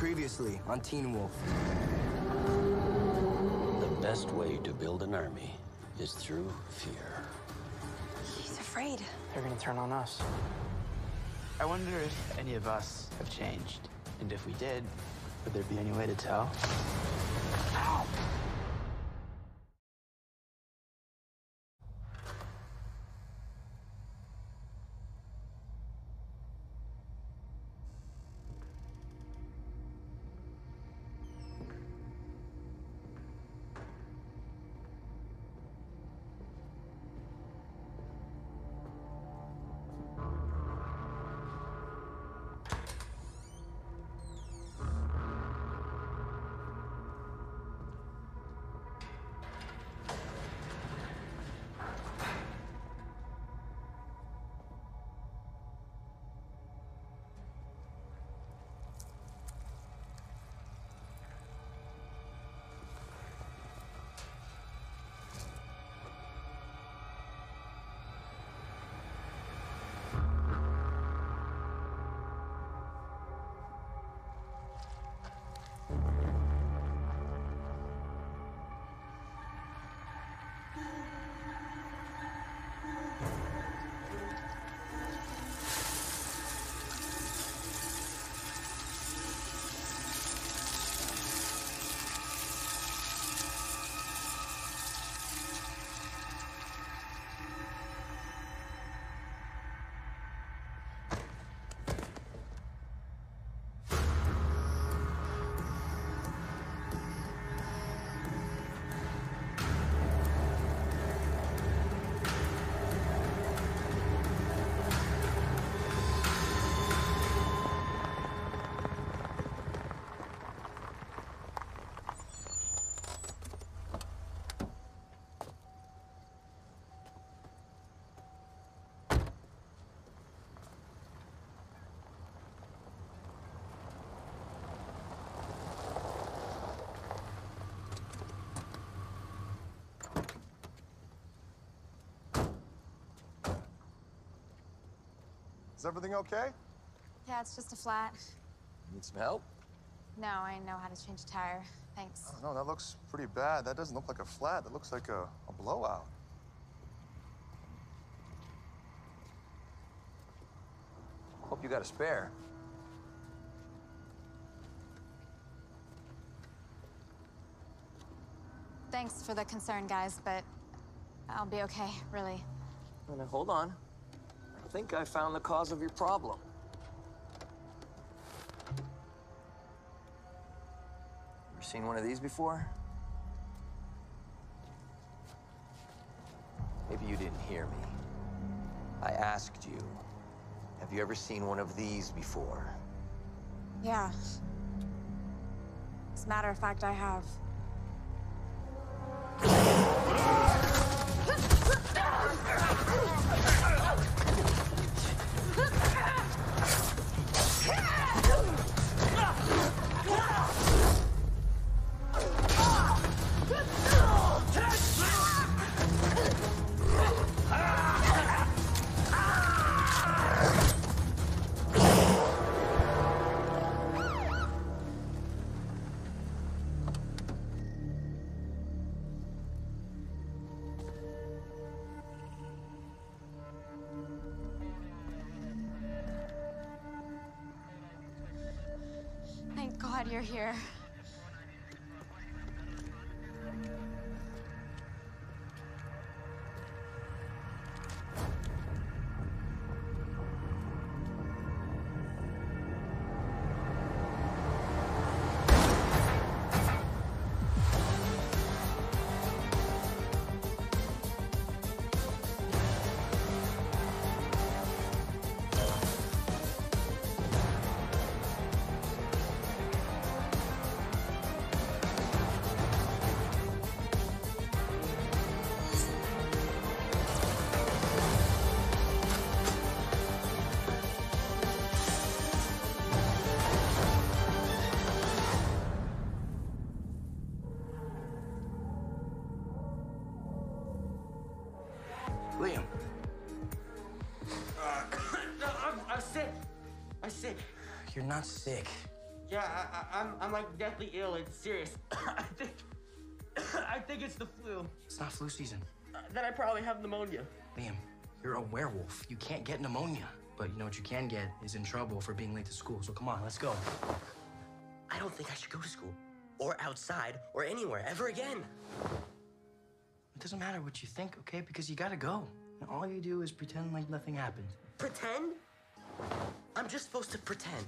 Previously on Teen Wolf. The best way to build an army is through fear. He's afraid. They're gonna turn on us. I wonder if any of us have changed. And if we did, would there be any way to tell? Is everything okay? Yeah, it's just a flat. Need some help? No, I know how to change a tire. Thanks. Oh, no, that looks pretty bad. That doesn't look like a flat. That looks like a, a blowout. Hope you got a spare. Thanks for the concern, guys, but I'll be okay, really. Well, now, hold on. I think I found the cause of your problem. Ever seen one of these before? Maybe you didn't hear me. I asked you, have you ever seen one of these before? Yeah. As a matter of fact, I have. God you're here. Not sick. Yeah, I, I, I'm, I'm like deathly ill. It's serious. I think, I think it's the flu. It's not flu season. Uh, then I probably have pneumonia. Liam, you're a werewolf. You can't get pneumonia. But you know what you can get is in trouble for being late to school. So come on, let's go. I don't think I should go to school, or outside, or anywhere ever again. It doesn't matter what you think, okay? Because you gotta go. And all you do is pretend like nothing happened. Pretend? I'm just supposed to pretend.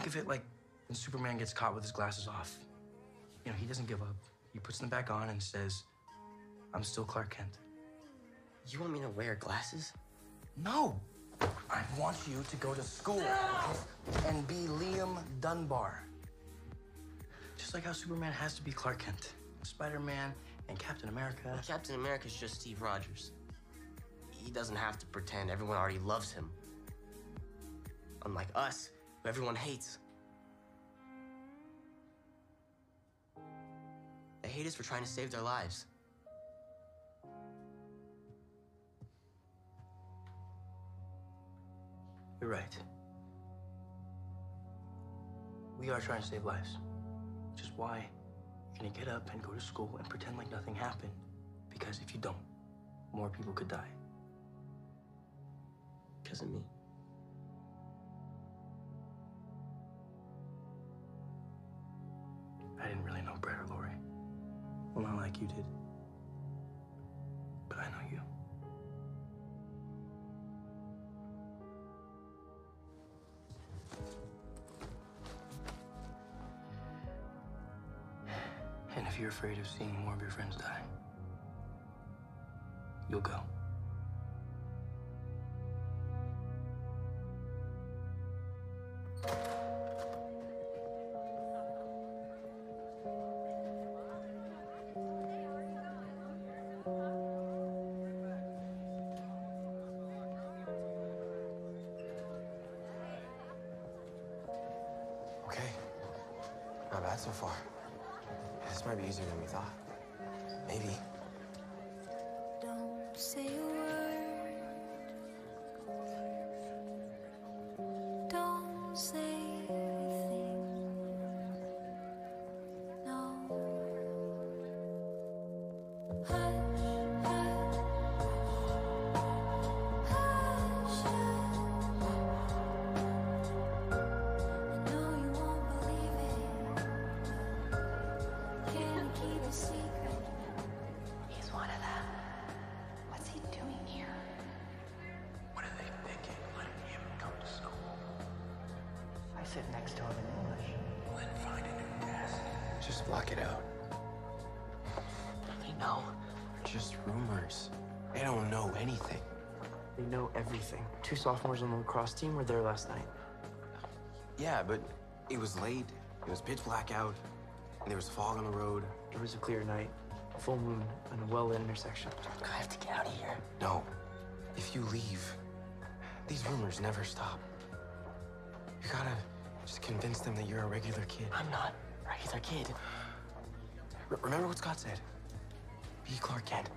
Think of it like when Superman gets caught with his glasses off. You know, he doesn't give up. He puts them back on and says, I'm still Clark Kent. You want me to wear glasses? No! I want you to go to school and be Liam Dunbar. Just like how Superman has to be Clark Kent, Spider Man, and Captain America. Well, Captain America's just Steve Rogers. He doesn't have to pretend everyone already loves him. Unlike us, who everyone hates. They hate us for trying to save their lives. You're right. We are trying to save lives. Which is why you're gonna get up and go to school and pretend like nothing happened. Because if you don't, more people could die. Because of me. I didn't really know Brett or Lori. Well, not like you did. But I know you. And if you're afraid of seeing more of your friends die, you'll go. Sit next to him in English. Then find a new desk. Just block it out. They know. They're Just rumors. They don't know anything. They know everything. Two sophomores on the lacrosse team were there last night. Yeah, but it was late. It was pitch black out. And there was fog on the road. It was a clear night, a full moon, and a well-lit intersection. I have to get out of here. No. If you leave, these rumors never stop. You gotta just convince them that you're a regular kid. I'm not a regular kid. R- remember what Scott said? Be Clark Kent.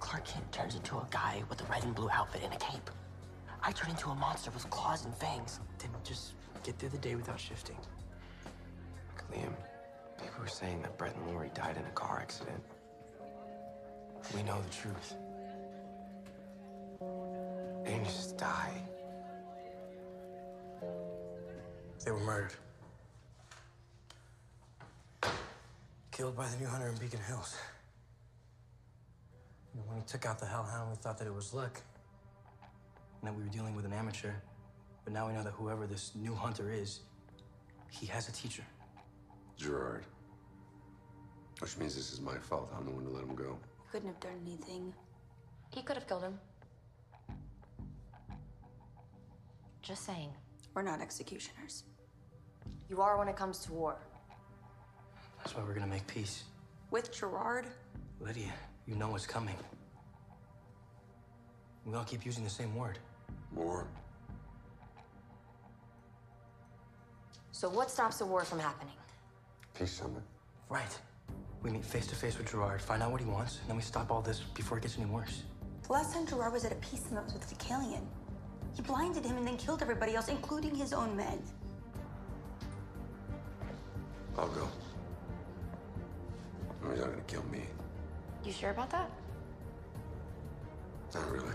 Clark Kent turns into a guy with a red and blue outfit and a cape. I turn into a monster with claws and fangs. Then just get through the day without shifting. Liam, people were saying that Brett and Lori died in a car accident. We know the truth. They didn't just die. They were murdered. Killed by the new hunter in Beacon Hills. You know, when he took out the hellhound, we thought that it was luck. And that we were dealing with an amateur. But now we know that whoever this new hunter is, he has a teacher. Gerard. Which means this is my fault. I'm the one to let him go. Couldn't have done anything. He could have killed him. Just saying. We're not executioners. You are when it comes to war. That's why we're gonna make peace. With Gerard, Lydia, you know what's coming. We all keep using the same word. War? So what stops a war from happening? Peace summit. Right. We meet face to face with Gerard, find out what he wants, and then we stop all this before it gets any worse. the last time Gerard was at a peace summit was with Deucalion. He blinded him and then killed everybody else, including his own men. I'll go. No, he's not gonna kill me. You sure about that? Not really.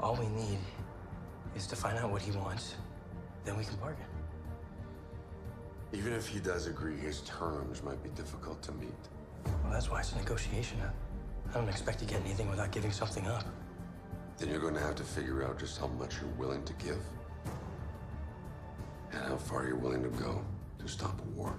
All we need is to find out what he wants. Then we can bargain. Even if he does agree, his terms might be difficult to meet. Well, that's why it's a negotiation. I don't expect to get anything without giving something up. Then you're going to have to figure out just how much you're willing to give. And how far you're willing to go to stop a war.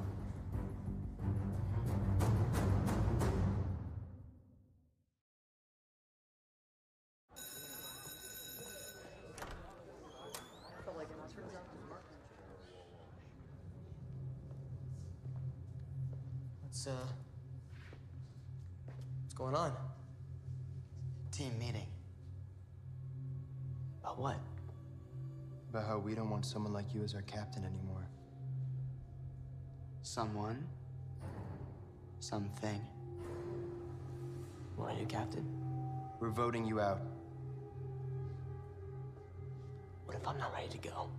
Want someone like you as our captain anymore. Someone. Something. Want are you captain? We're voting you out. What if I'm not ready to go?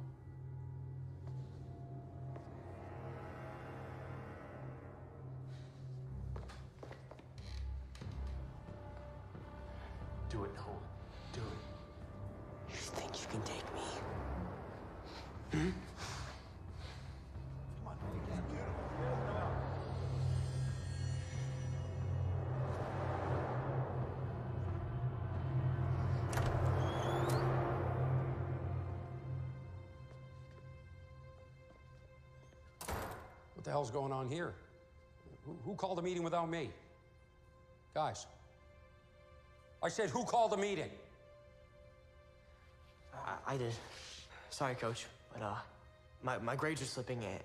The hell's going on here? Who, who called a meeting without me? Guys. I said, who called the meeting? I, I did. Sorry, coach, but, uh, my, my grades are slipping and,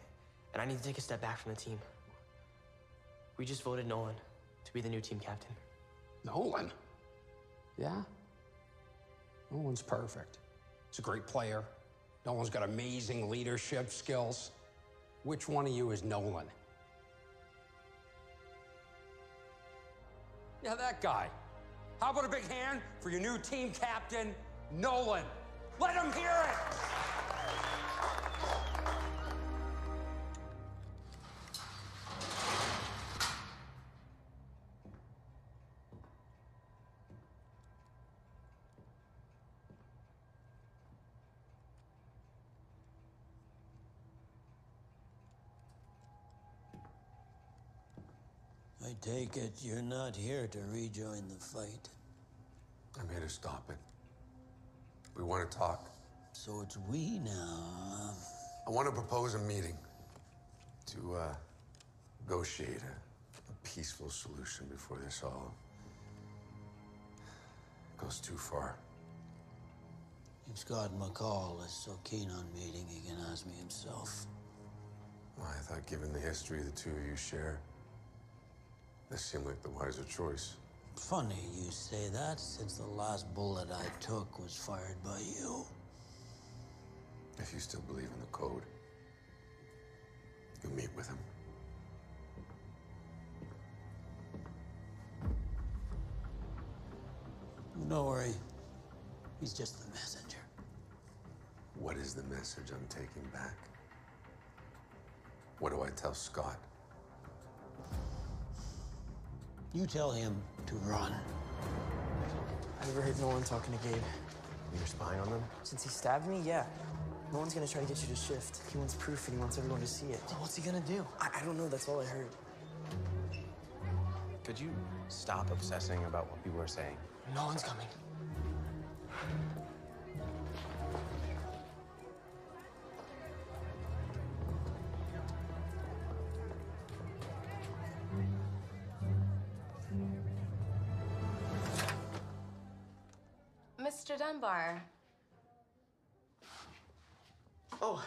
and I need to take a step back from the team. We just voted Nolan to be the new team captain. Nolan? Yeah? Nolan's perfect. He's a great player. Nolan's got amazing leadership skills. Which one of you is Nolan? Yeah, that guy. How about a big hand for your new team captain, Nolan? Let him hear it! Take it you're not here to rejoin the fight. I'm here to stop it. We want to talk. So it's we now. I want to propose a meeting to uh, negotiate a, a peaceful solution before this all goes too far. If Scott McCall is so keen on meeting, he can ask me himself. Well, I thought, given the history the two of you share, this seemed like the wiser choice. Funny you say that, since the last bullet I took was fired by you. If you still believe in the code, you meet with him. Don't worry. He's just the messenger. What is the message I'm taking back? What do I tell Scott? You tell him to run. I overheard Nolan talking to Gabe. You're spying on them? Since he stabbed me, yeah. No one's gonna try to get you to shift. He wants proof and he wants everyone to see it. what's he gonna do? I, I don't know, that's all I heard. Could you stop obsessing about what people are saying? No one's coming. Mr. Dunbar, Oh,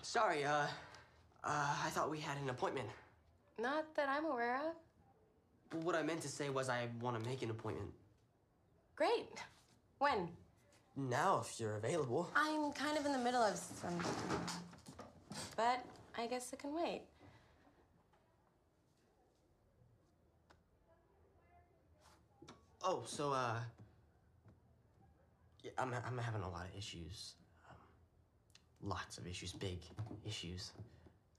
sorry, uh, uh, I thought we had an appointment. not that I'm aware of. What I meant to say was I want to make an appointment. Great. When? Now, if you're available. I'm kind of in the middle of some. But I guess it can wait. Oh, so, uh, Yeah, I'm, I'm having a lot of issues. Um, lots of issues, big issues.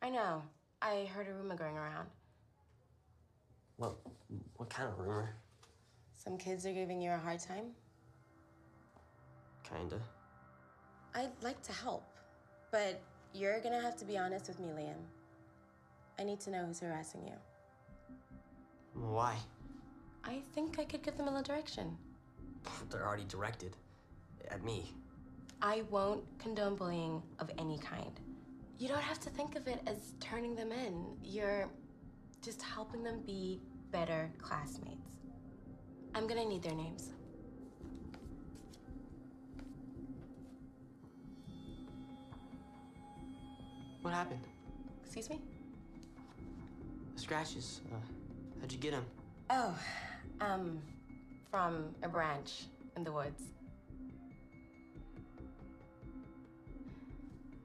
I know. I heard a rumor going around. What, what kind of rumor? Some kids are giving you a hard time. Kinda. I'd like to help, but you're gonna have to be honest with me, Liam. I need to know who's harassing you. Why? I think I could give them a little direction. They're already directed at me. I won't condone bullying of any kind. You don't have to think of it as turning them in. You're just helping them be better classmates. I'm gonna need their names. What happened? Excuse me? The scratches. Uh, how'd you get them? Oh, um, from a branch in the woods.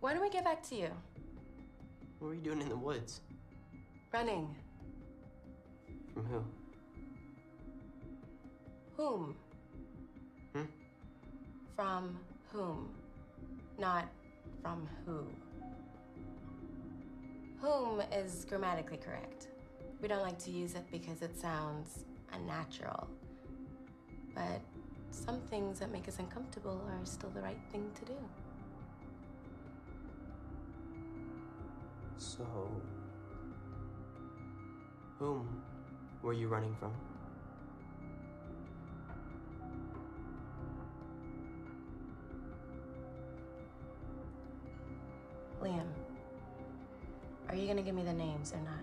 Why don't we get back to you? What were you doing in the woods? Running. From who? Whom? Hmm? From whom? Not from who. Whom is grammatically correct. We don't like to use it because it sounds unnatural. But some things that make us uncomfortable are still the right thing to do. So. Whom were you running from? Liam, are you gonna give me the names or not?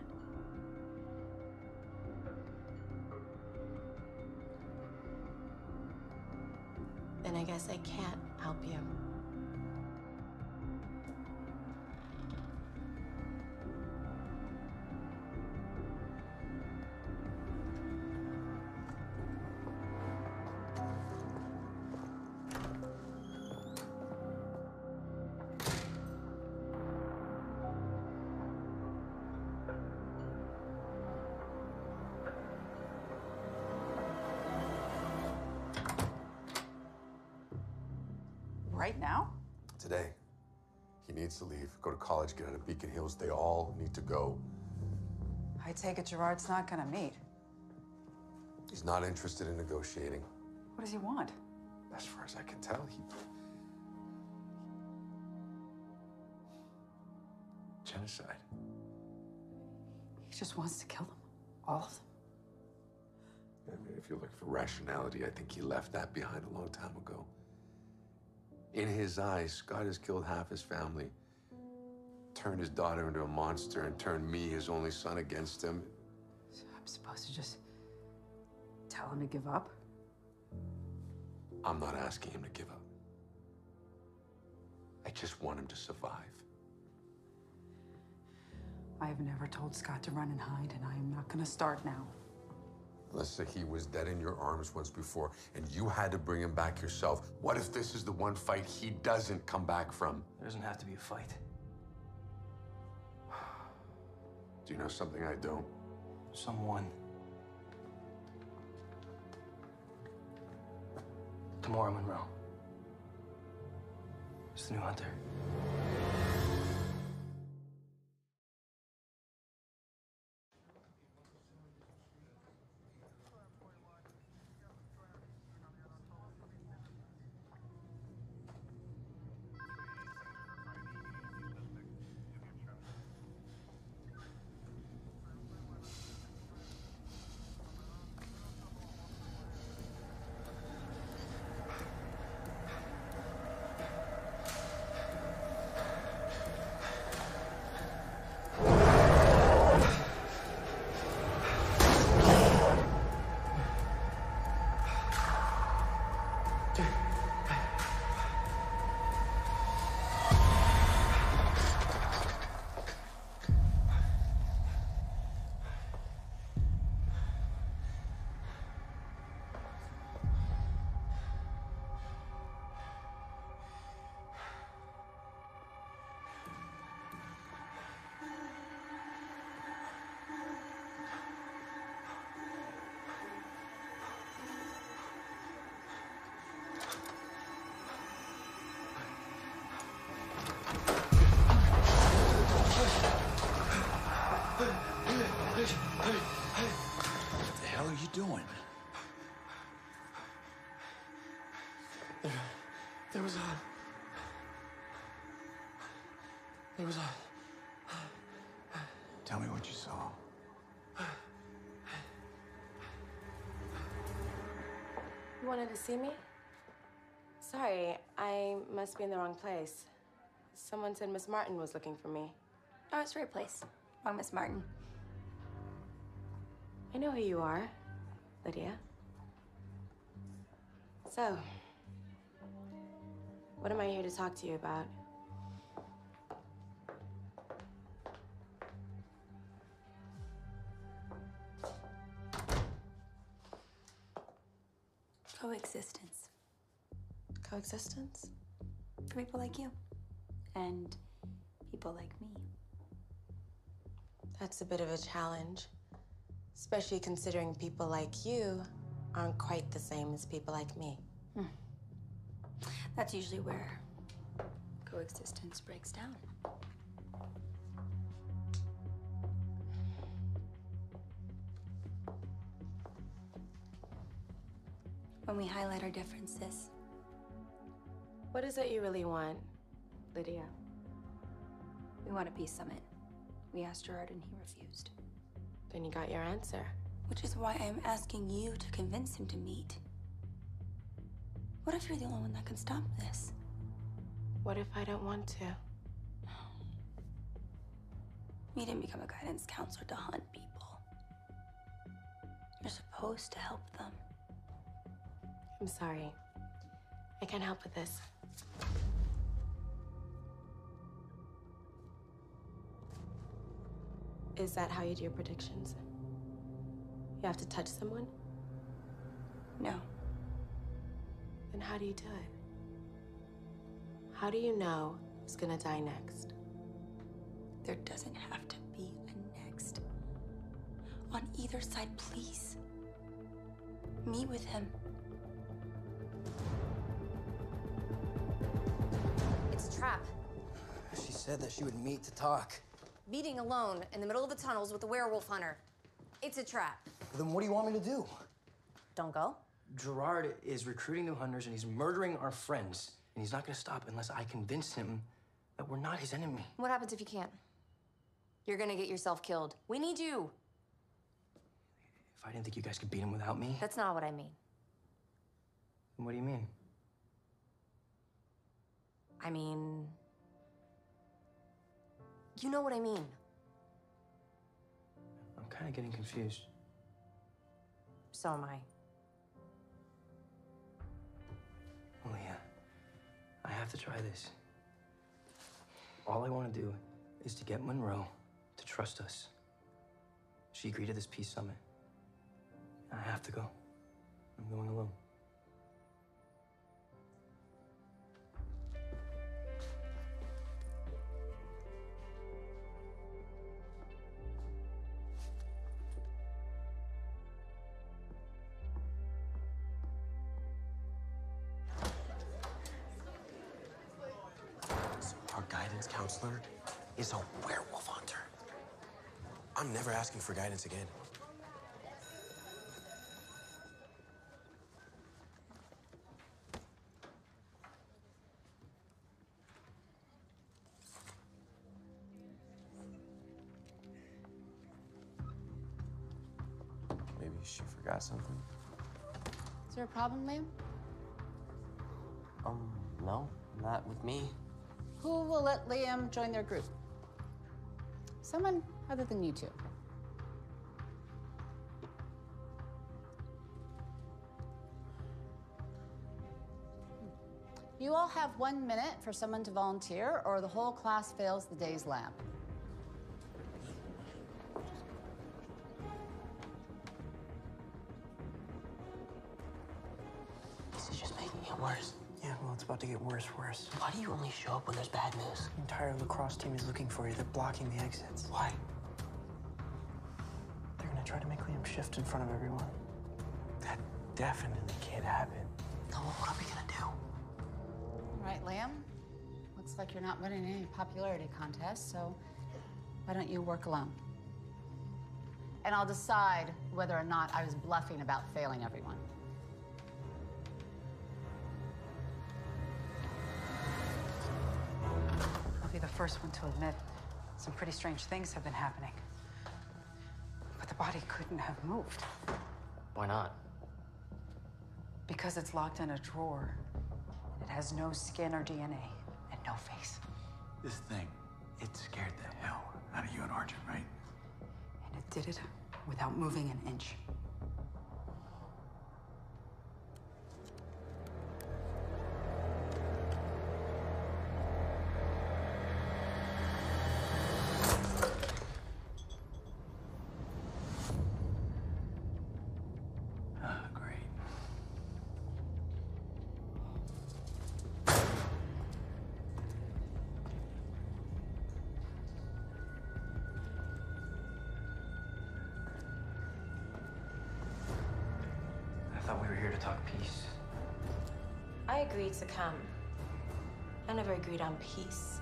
Then I guess I can't help you. Right now? Today. He needs to leave, go to college, get out of Beacon Hills. They all need to go. I take it Gerard's not gonna meet. He's not interested in negotiating. What does he want? As far as I can tell, he. Genocide. He just wants to kill them. All of them. I mean, if you're looking for rationality, I think he left that behind a long time ago. In his eyes, Scott has killed half his family, turned his daughter into a monster, and turned me, his only son, against him. So I'm supposed to just tell him to give up? I'm not asking him to give up. I just want him to survive. I have never told Scott to run and hide, and I am not gonna start now. Melissa, he was dead in your arms once before, and you had to bring him back yourself. What if this is the one fight he doesn't come back from? There doesn't have to be a fight. Do you know something I don't? Someone. Tamora Monroe. It's the new hunter. There, there was a. There was a. Tell me what you saw. You wanted to see me? Sorry, I must be in the wrong place. Someone said Miss Martin was looking for me. Oh, it's the right place. Wrong, Miss Martin. I know who you are, Lydia. So, what am I here to talk to you about? Coexistence. Coexistence? For people like you. And people like me. That's a bit of a challenge, especially considering people like you aren't quite the same as people like me. That's usually where coexistence breaks down. When we highlight our differences. What is it you really want, Lydia? We want a peace summit. We asked Gerard and he refused. Then you got your answer. Which is why I'm asking you to convince him to meet. What if you're the only one that can stop this? What if I don't want to? You didn't become a guidance counselor to hunt people. You're supposed to help them. I'm sorry. I can't help with this. Is that how you do your predictions? You have to touch someone? No. Then how do you do it? How do you know who's gonna die next? There doesn't have to be a next. On either side, please. Meet with him. It's a trap. She said that she would meet to talk. Meeting alone in the middle of the tunnels with a werewolf hunter. It's a trap. Then what do you want me to do? Don't go. Gerard is recruiting new hunters and he's murdering our friends. And he's not gonna stop unless I convince him that we're not his enemy. What happens if you can't? You're gonna get yourself killed. We need you. If I didn't think you guys could beat him without me, That's not what I mean. then what do you mean? I mean. You know what I mean. I'm kind of getting confused. So am I. I have to try this. All I want to do is to get Monroe to trust us. She agreed to this peace summit. I have to go. I'm going alone. Is a werewolf hunter. I'm never asking for guidance again. Maybe she forgot something. Is there a problem, Liam? Will let Liam join their group? Someone other than you two. You all have one minute for someone to volunteer, or the whole class fails the day's lab. Why do you only show up when there's bad news? The entire lacrosse team is looking for you. They're blocking the exits. Why? They're gonna try to make Liam shift in front of everyone. That definitely can't happen. No, what are we gonna do? All right, Liam. Looks like you're not winning any popularity contests, so why don't you work alone? And I'll decide whether or not I was bluffing about failing everyone. The first one to admit some pretty strange things have been happening. But the body couldn't have moved Why not? because it's locked in a drawer. It has no skin or DNA and no face. This thing, it scared the hell out of you and Arjun, right? And it did it without moving an inch. Talk peace. I agreed to come. I never agreed on peace.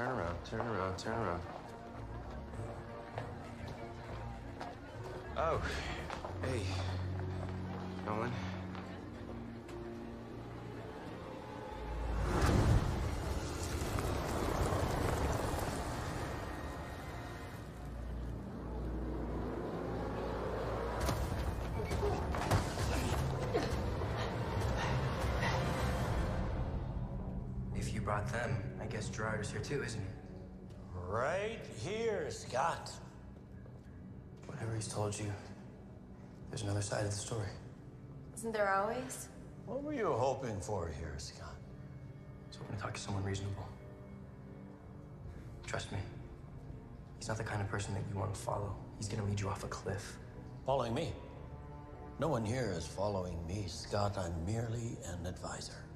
Turn around, turn around, turn around. Oh, guess Gerard is here too, isn't he? Right here, Scott. Whatever he's told you, there's another side of the story. Isn't there always? What were you hoping for here, Scott? So I'm gonna talk to someone reasonable. Trust me. He's not the kind of person that you want to follow. He's gonna lead you off a cliff. Following me? No one here is following me, Scott. I'm merely an advisor.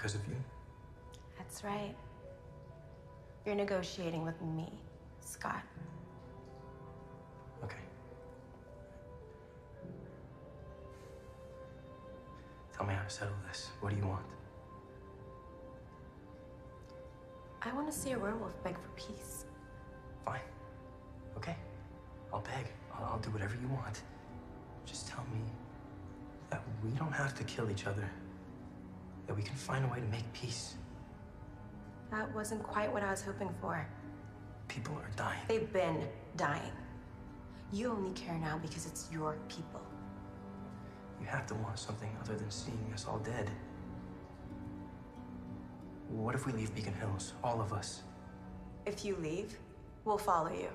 Because of you. That's right. You're negotiating with me, Scott. Okay. Tell me how to settle this. What do you want? I want to see a werewolf beg for peace. Fine. Okay. I'll beg. I'll, I'll do whatever you want. Just tell me that we don't have to kill each other. That we can find a way to make peace. That wasn't quite what I was hoping for. People are dying. They've been dying. You only care now because it's your people. You have to want something other than seeing us all dead. What if we leave Beacon Hills, all of us? If you leave, we'll follow you.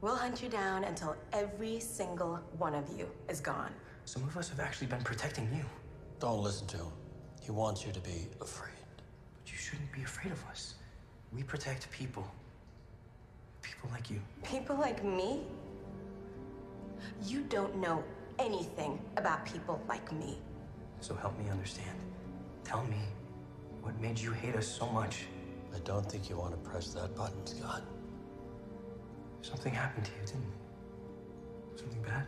We'll hunt you down until every single one of you is gone. Some of us have actually been protecting you. Don't listen to him. He wants you to be afraid. But you shouldn't be afraid of us. We protect people. People like you. People like me? You don't know anything about people like me. So help me understand. Tell me what made you hate us so much. I don't think you want to press that button, Scott. Something happened to you, didn't it? Something bad?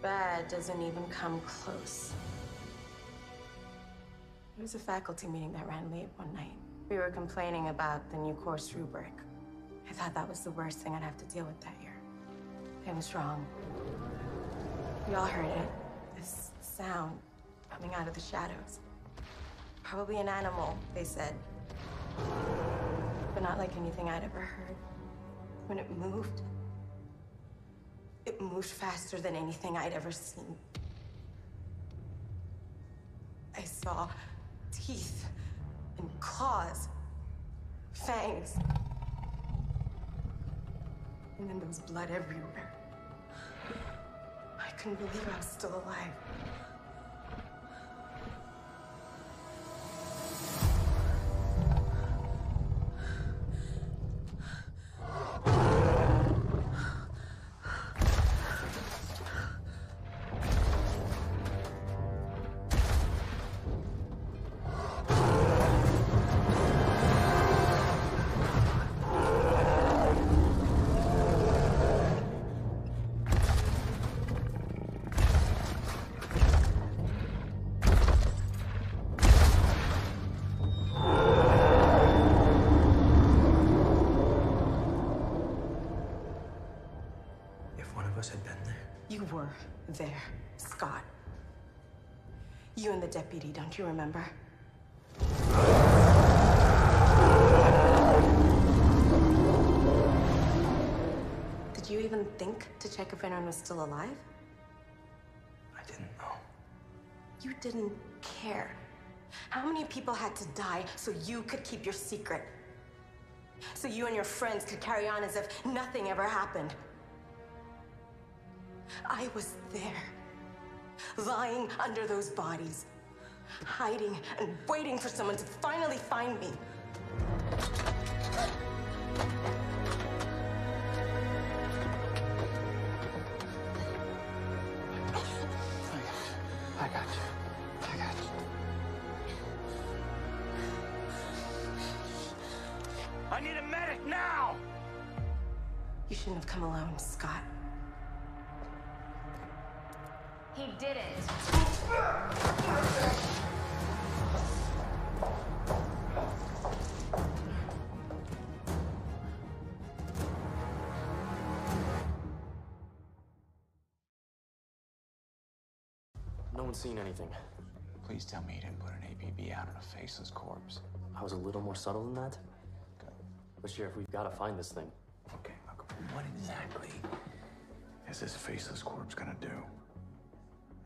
Bad doesn't even come close. There was a faculty meeting that ran late one night. We were complaining about the new course rubric. I thought that was the worst thing I'd have to deal with that year. I was wrong. We all heard it. This sound coming out of the shadows. Probably an animal, they said. But not like anything I'd ever heard. When it moved, it moved faster than anything I'd ever seen. I saw teeth and claws, fangs. And then there was blood everywhere. I couldn't believe I was still alive. There, Scott. You and the deputy, don't you remember? Did you even think to check if anyone was still alive? I didn't know. You didn't care. How many people had to die so you could keep your secret? So you and your friends could carry on as if nothing ever happened. I was there, lying under those bodies, hiding and waiting for someone to finally find me. Seen anything. Please tell me you didn't put an APB out on a faceless corpse. I was a little more subtle than that. But Sheriff, we've got to find this thing. Okay, look, what exactly is this faceless corpse gonna do?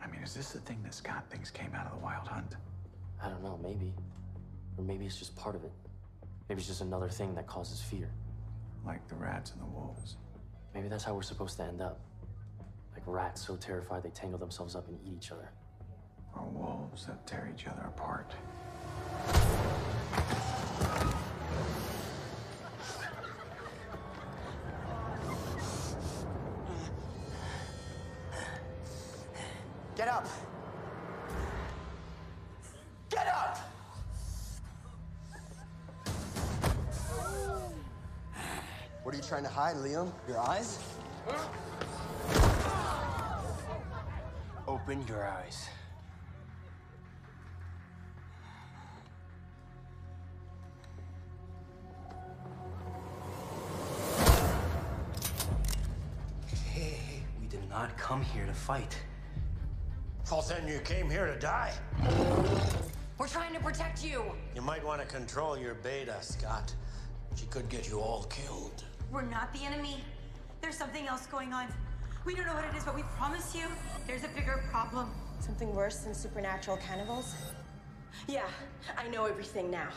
I mean, is this the thing that Scott thinks came out of the wild hunt? I don't know, maybe. Or maybe it's just part of it. Maybe it's just another thing that causes fear. Like the rats and the wolves. Maybe that's how we're supposed to end up. Like rats so terrified they tangle themselves up and eat each other. Or wolves that tear each other apart. Get up! Get up! What are you trying to hide, Liam? Your eyes? Open your eyes. To fight. Well, then you came here to die. We're trying to protect you. You might want to control your beta, Scott. She could get you all killed. We're not the enemy. There's something else going on. We don't know what it is, but we promise you there's a bigger problem. Something worse than supernatural cannibals? Yeah, I know everything now.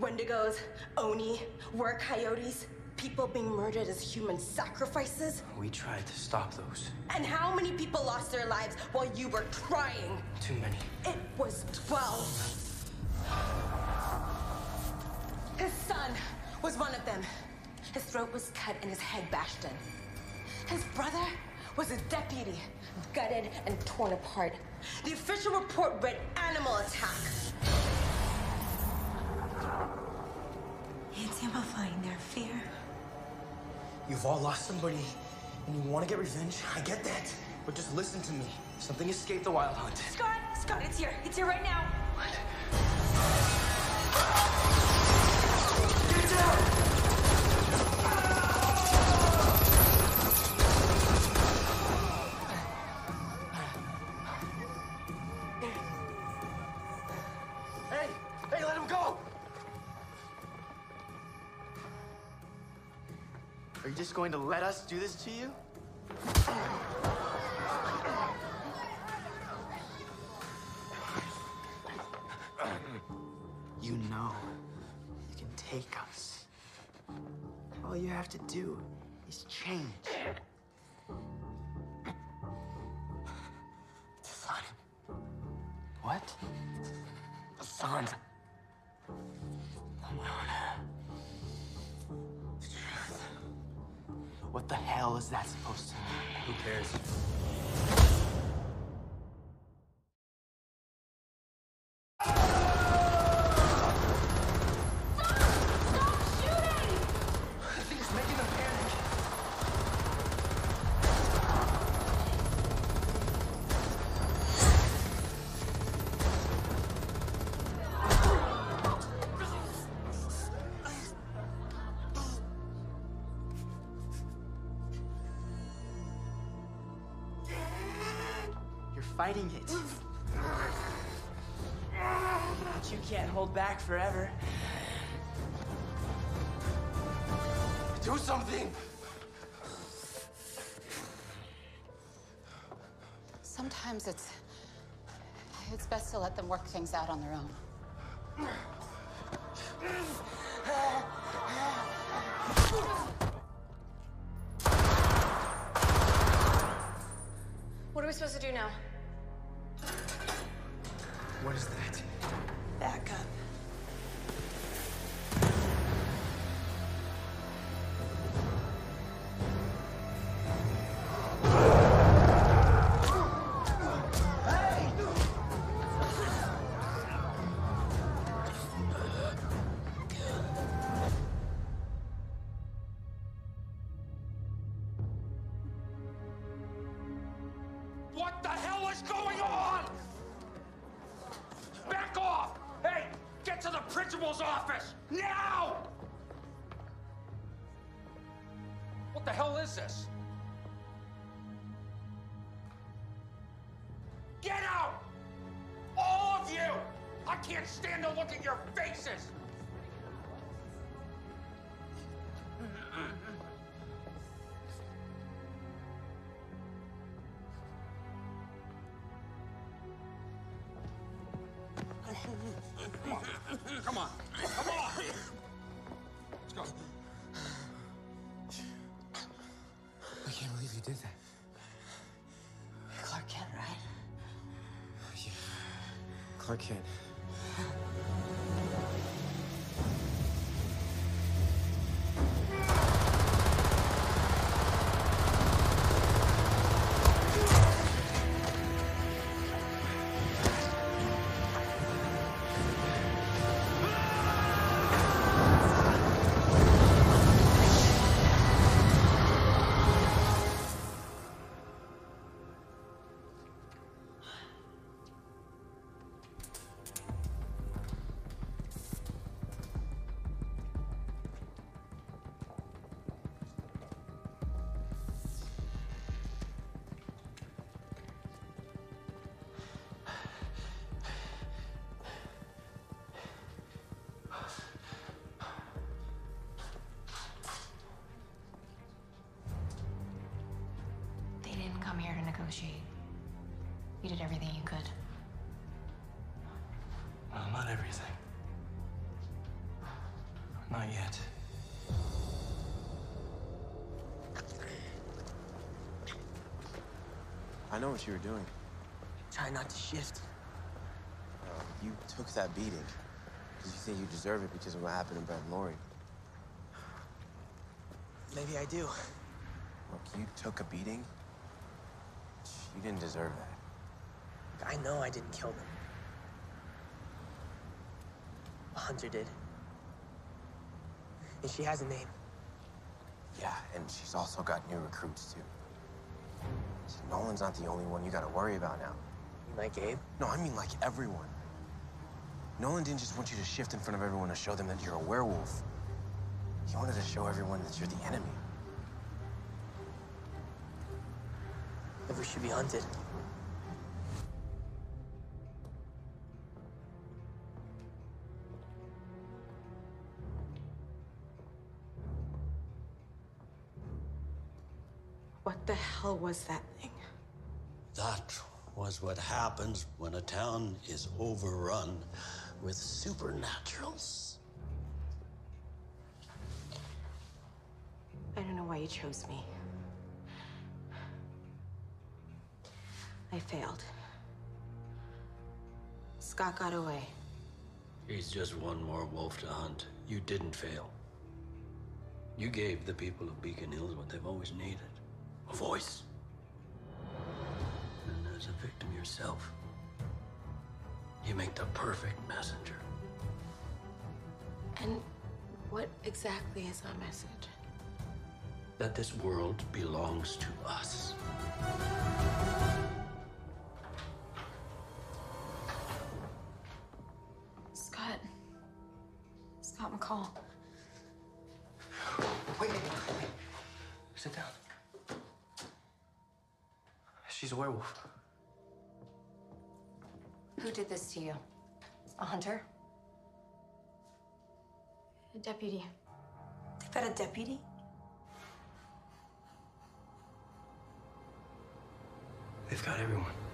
Wendigos, Oni, were coyotes, people being murdered as human sacrifices. We tried to stop those. And how many people lost their lives while you were trying? Too many. It was 12. His son was one of them. His throat was cut and his head bashed in. His brother was a deputy, gutted and torn apart. The official report read animal attack. It's amplifying their fear. You've all lost somebody, and you want to get revenge. I get that. But just listen to me. Something escaped the wild hunt. Scott! Scott, it's here. It's here right now. Going to let us do this to you? You What the hell is that supposed to mean? Who cares? Fighting it. But you can't hold back forever. Do something! Sometimes it's. It's best to let them work things out on their own. Clark Kent. Negotiate. You did everything you could. Well, not everything. Not yet. I know what you were doing. Try not to shift. Uh, you took that beating because you think you deserve it because of what happened to Brett and Lori. Maybe I do. Look, you took a beating. You didn't deserve that. I know I didn't kill them. A Hunter did. And she has a name. Yeah, and she's also got new recruits too. So Nolan's not the only one you gotta worry about now. You like Gabe? No, I mean like everyone. Nolan didn't just want you to shift in front of everyone to show them that you're a werewolf. He wanted to show everyone that you're the enemy. We should be hunted. What the hell was that thing? That was what happens when a town is overrun with supernaturals. I don't know why you chose me. I failed. Scott got away. He's just one more wolf to hunt. You didn't fail. You gave the people of Beacon Hills what they've always needed a voice. And as a victim yourself, you make the perfect messenger. And what exactly is our message? That this world belongs to us. Werewolf. Who did this to you? A hunter? A deputy. They've got a deputy? They've got everyone.